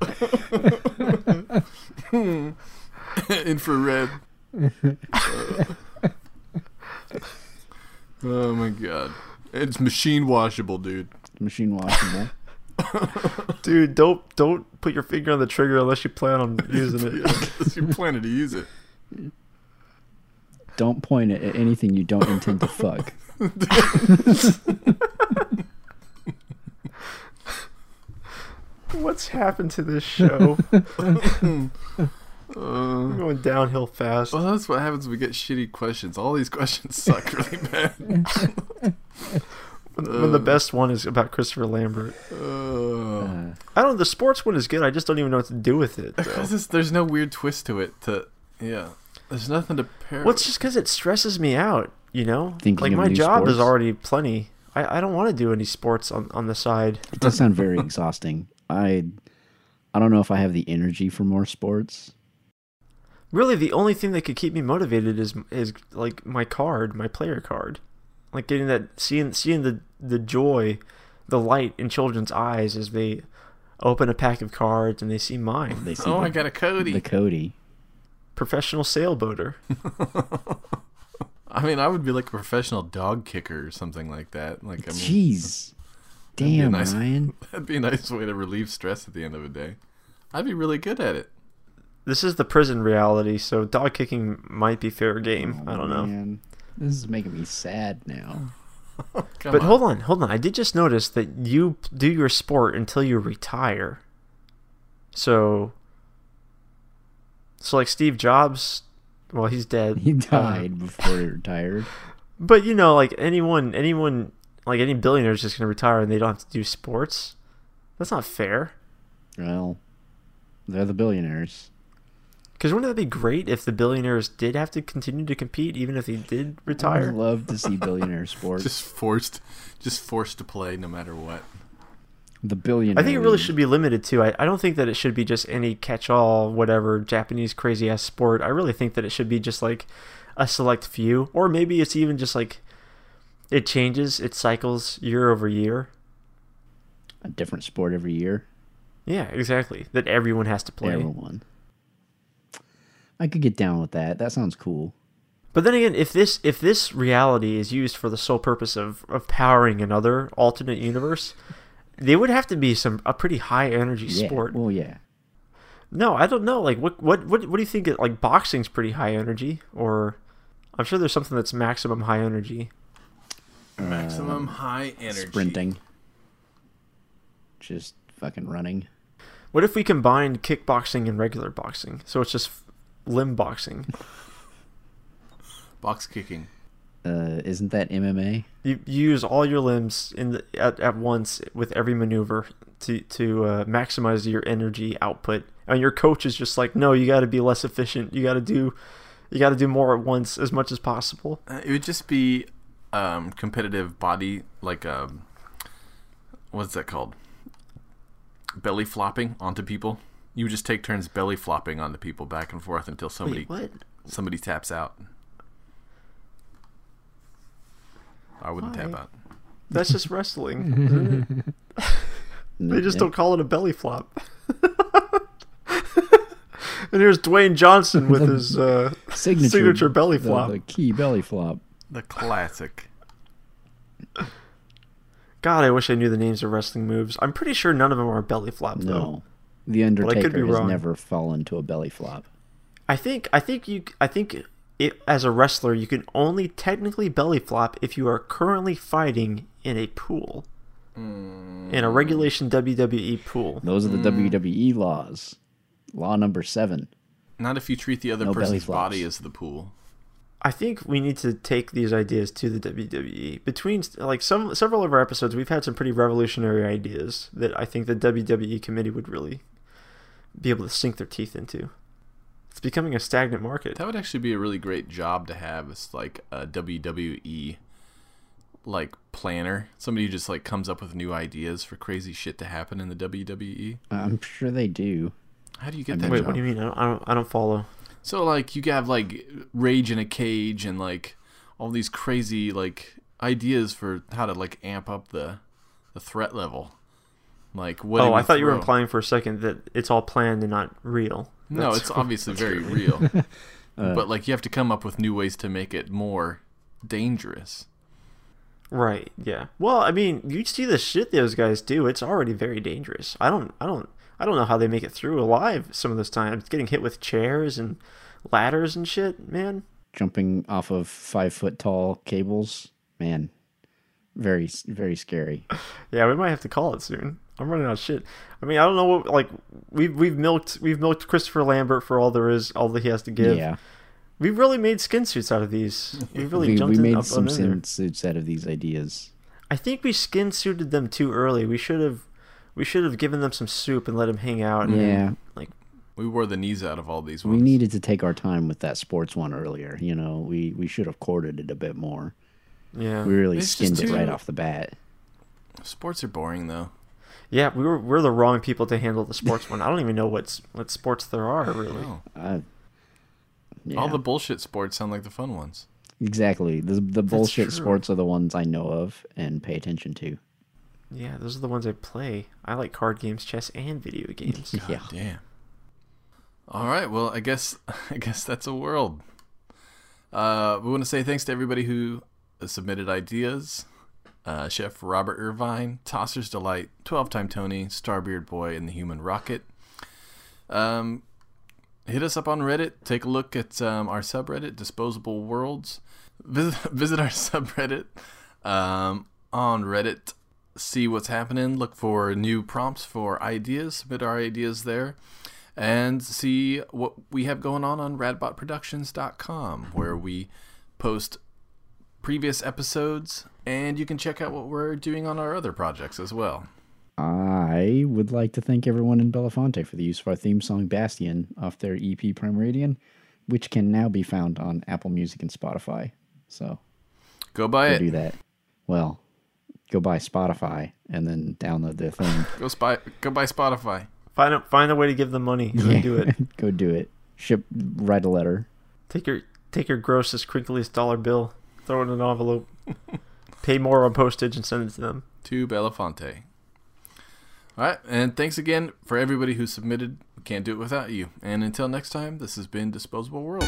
infrared. oh my god. It's machine washable, dude. Machine washable. Dude, don't don't put your finger on the trigger unless you plan on using it. Unless you planning to use it. Don't point it at anything you don't intend to fuck. What's happened to this show? Uh, We're going downhill fast. well, that's what happens when we get shitty questions. All these questions suck really bad. When, when the best one is about Christopher Lambert. Uh, Uh, I don't. The sports one is good. I just don't even know what to do with it. Because there's no weird twist to it. To yeah, there's nothing to pair. Well, it's just because it stresses me out. You know, Thinking like my new job is already plenty. I, I don't want to do any sports on, on the side. it does sound very exhausting. I I don't know if I have the energy for more sports. Really, the only thing that could keep me motivated is is like my card, my player card, like getting that seeing seeing the the joy, the light in children's eyes as they open a pack of cards and they see mine. They see oh, the, I got a Cody. the Cody. Professional sailboater. I mean, I would be like a professional dog kicker or something like that. Like, I mean, Jeez. Damn, nice- Ryan. that'd be a nice way to relieve stress at the end of a day. I'd be really good at it. This is the prison reality, so dog kicking might be fair game. I don't know. Oh, Man, this is making me sad now. But on. hold on, hold on. I did just notice that you do your sport until you retire. So, so like Steve Jobs, well, he's dead. He Uh, died before he retired. but you know, like anyone, anyone, like any billionaire is just gonna retire and they don't have to do sports. That's not fair. Well, they're the billionaires. Because wouldn't that be great if the billionaires did have to continue to compete even if they did I retire? would love to see billionaire sports. just forced, just forced to play no matter what. the billionaire. I think it really should be limited to. I, I don't think that it should be just any catch-all, whatever Japanese crazy ass sport. I really think that it should be just like a select few, or maybe it's even just like it changes, it cycles year over year. a different sport every year. Yeah, exactly. That everyone has to play. Everyone. I could get down with that. That sounds cool. But then again, if this if this reality is used for the sole purpose of, of powering another alternate universe, they would have to be some a pretty high energy Yeah. sport. Well, yeah. No, I don't know. Like, what, what, what, what do you think? It, like, boxing's pretty high energy, or I'm sure there's something that's maximum high energy. Maximum um, high energy. Sprinting. Just fucking running. What if we combined kickboxing and regular boxing? So it's just limb boxing. Box kicking. Uh, isn't that MMA? You, you use all your limbs in the, at, at once with every maneuver to to uh, maximize your energy output. And your coach is just like, no, you got to be less efficient. You got to do, you got to do more at once as much as possible. Uh, it would just be um, competitive body, like um, what's that called? Belly flopping onto people. You would just take turns belly flopping on the people back and forth until somebody Wait, what? somebody taps out. I wouldn't tap out. That's just wrestling. They just don't call it a belly flop. and here's Dwayne Johnson with his uh, signature, signature belly flop. The, key belly flop. The classic. God, I wish I knew the names of wrestling moves. I'm pretty sure none of them are belly flop though. No, the Undertaker be has wrong. never fallen to a belly flop. I think I think you I think it, as a wrestler you can only technically belly flop if you are currently fighting in a pool. Hmm. In a regulation WWE pool. Those are the hmm. WWE laws. Law number seven. Not if you treat the other No person's body as the pool. I think we need to take these ideas to the WWE. Between like some several of our episodes, we've had some pretty revolutionary ideas that I think the WWE committee would really be able to sink their teeth into. It's becoming a stagnant market. That would actually be a really great job to have. It's like a WWE like planner. Somebody who just like comes up with new ideas for crazy shit to happen in the WWE. I'm sure they do. How do you get that Wait, job? what do you mean? I don't, I don't, I don't follow. So like you have like rage in a cage and like all these crazy like ideas for how to like amp up the the threat level. Like what? oh, I thought you were implying for a second that it's all planned and not real. No, it's obviously very real. Uh, but like you have to come up with new ways to make it more dangerous. Right. Yeah. Well, I mean, you see the shit those guys do. It's already very dangerous. I don't. I don't. I don't know how they make it through alive some of those times. Getting hit with chairs and ladders and shit, man. Jumping off of five foot tall cables. Man, very, very scary. Yeah, we might have to call it soon. I'm running out of shit. I mean, I don't know what like we've we've milked we've milked Christopher Lambert for all there is, all that he has to give. Yeah. We really made skin suits out of these. We really We, jumped we in, made up some on in there. sin suits out of these ideas. I think we skin suited them too early. We should have we should have given them some soup and let them hang out. and, Yeah. like We wore the knees out of all these We needed to take our time with that sports one earlier. You know, we, we should have courted it a bit more. yeah. We really It's just skinned it right off the bat. Sports are boring though. Yeah, we were we're the wrong people to handle the sports one. I don't even know what's what sports there are really. No. Uh, yeah, All the bullshit sports sound like the fun ones. exactly. The the bullshit sports are the ones I know of and pay attention to. Yeah, those are the ones I play. I like card games, chess, and video games. Yeah. Damn. All right. Well, I guess I guess that's a world. Uh, we want to say thanks to everybody who submitted ideas. Uh, Chef Robert Irvine, Tosser's Delight, 12 Time Tony, Starbeard Boy, and the Human Rocket. Um, hit us up on Reddit. Take a look at um, our subreddit, Disposable Worlds. Visit, visit our subreddit um, on Reddit. See what's happening. Look for new prompts for ideas. Submit our ideas there. And see what we have going on on radbotproductions.com, where we post previous episodes, and you can check out what we're doing on our other projects as well. I would like to thank everyone in Belafonte for the use of our theme song Bastion off their EP Primeradian, which can now be found on Apple Music and Spotify. So Go buy go it. do that. Well, go buy Spotify and then download their thing. Go spy. Go buy Spotify. Find a, find a way to give them money. and Do it. go do it. Ship, write a letter. Take your take your grossest, crinkliest dollar bill, throw it in an envelope, pay more on postage, and send it to them. to Belafonte. All right, and thanks again for everybody who submitted. We can't do it without you. And until next time, this has been Disposable Worlds.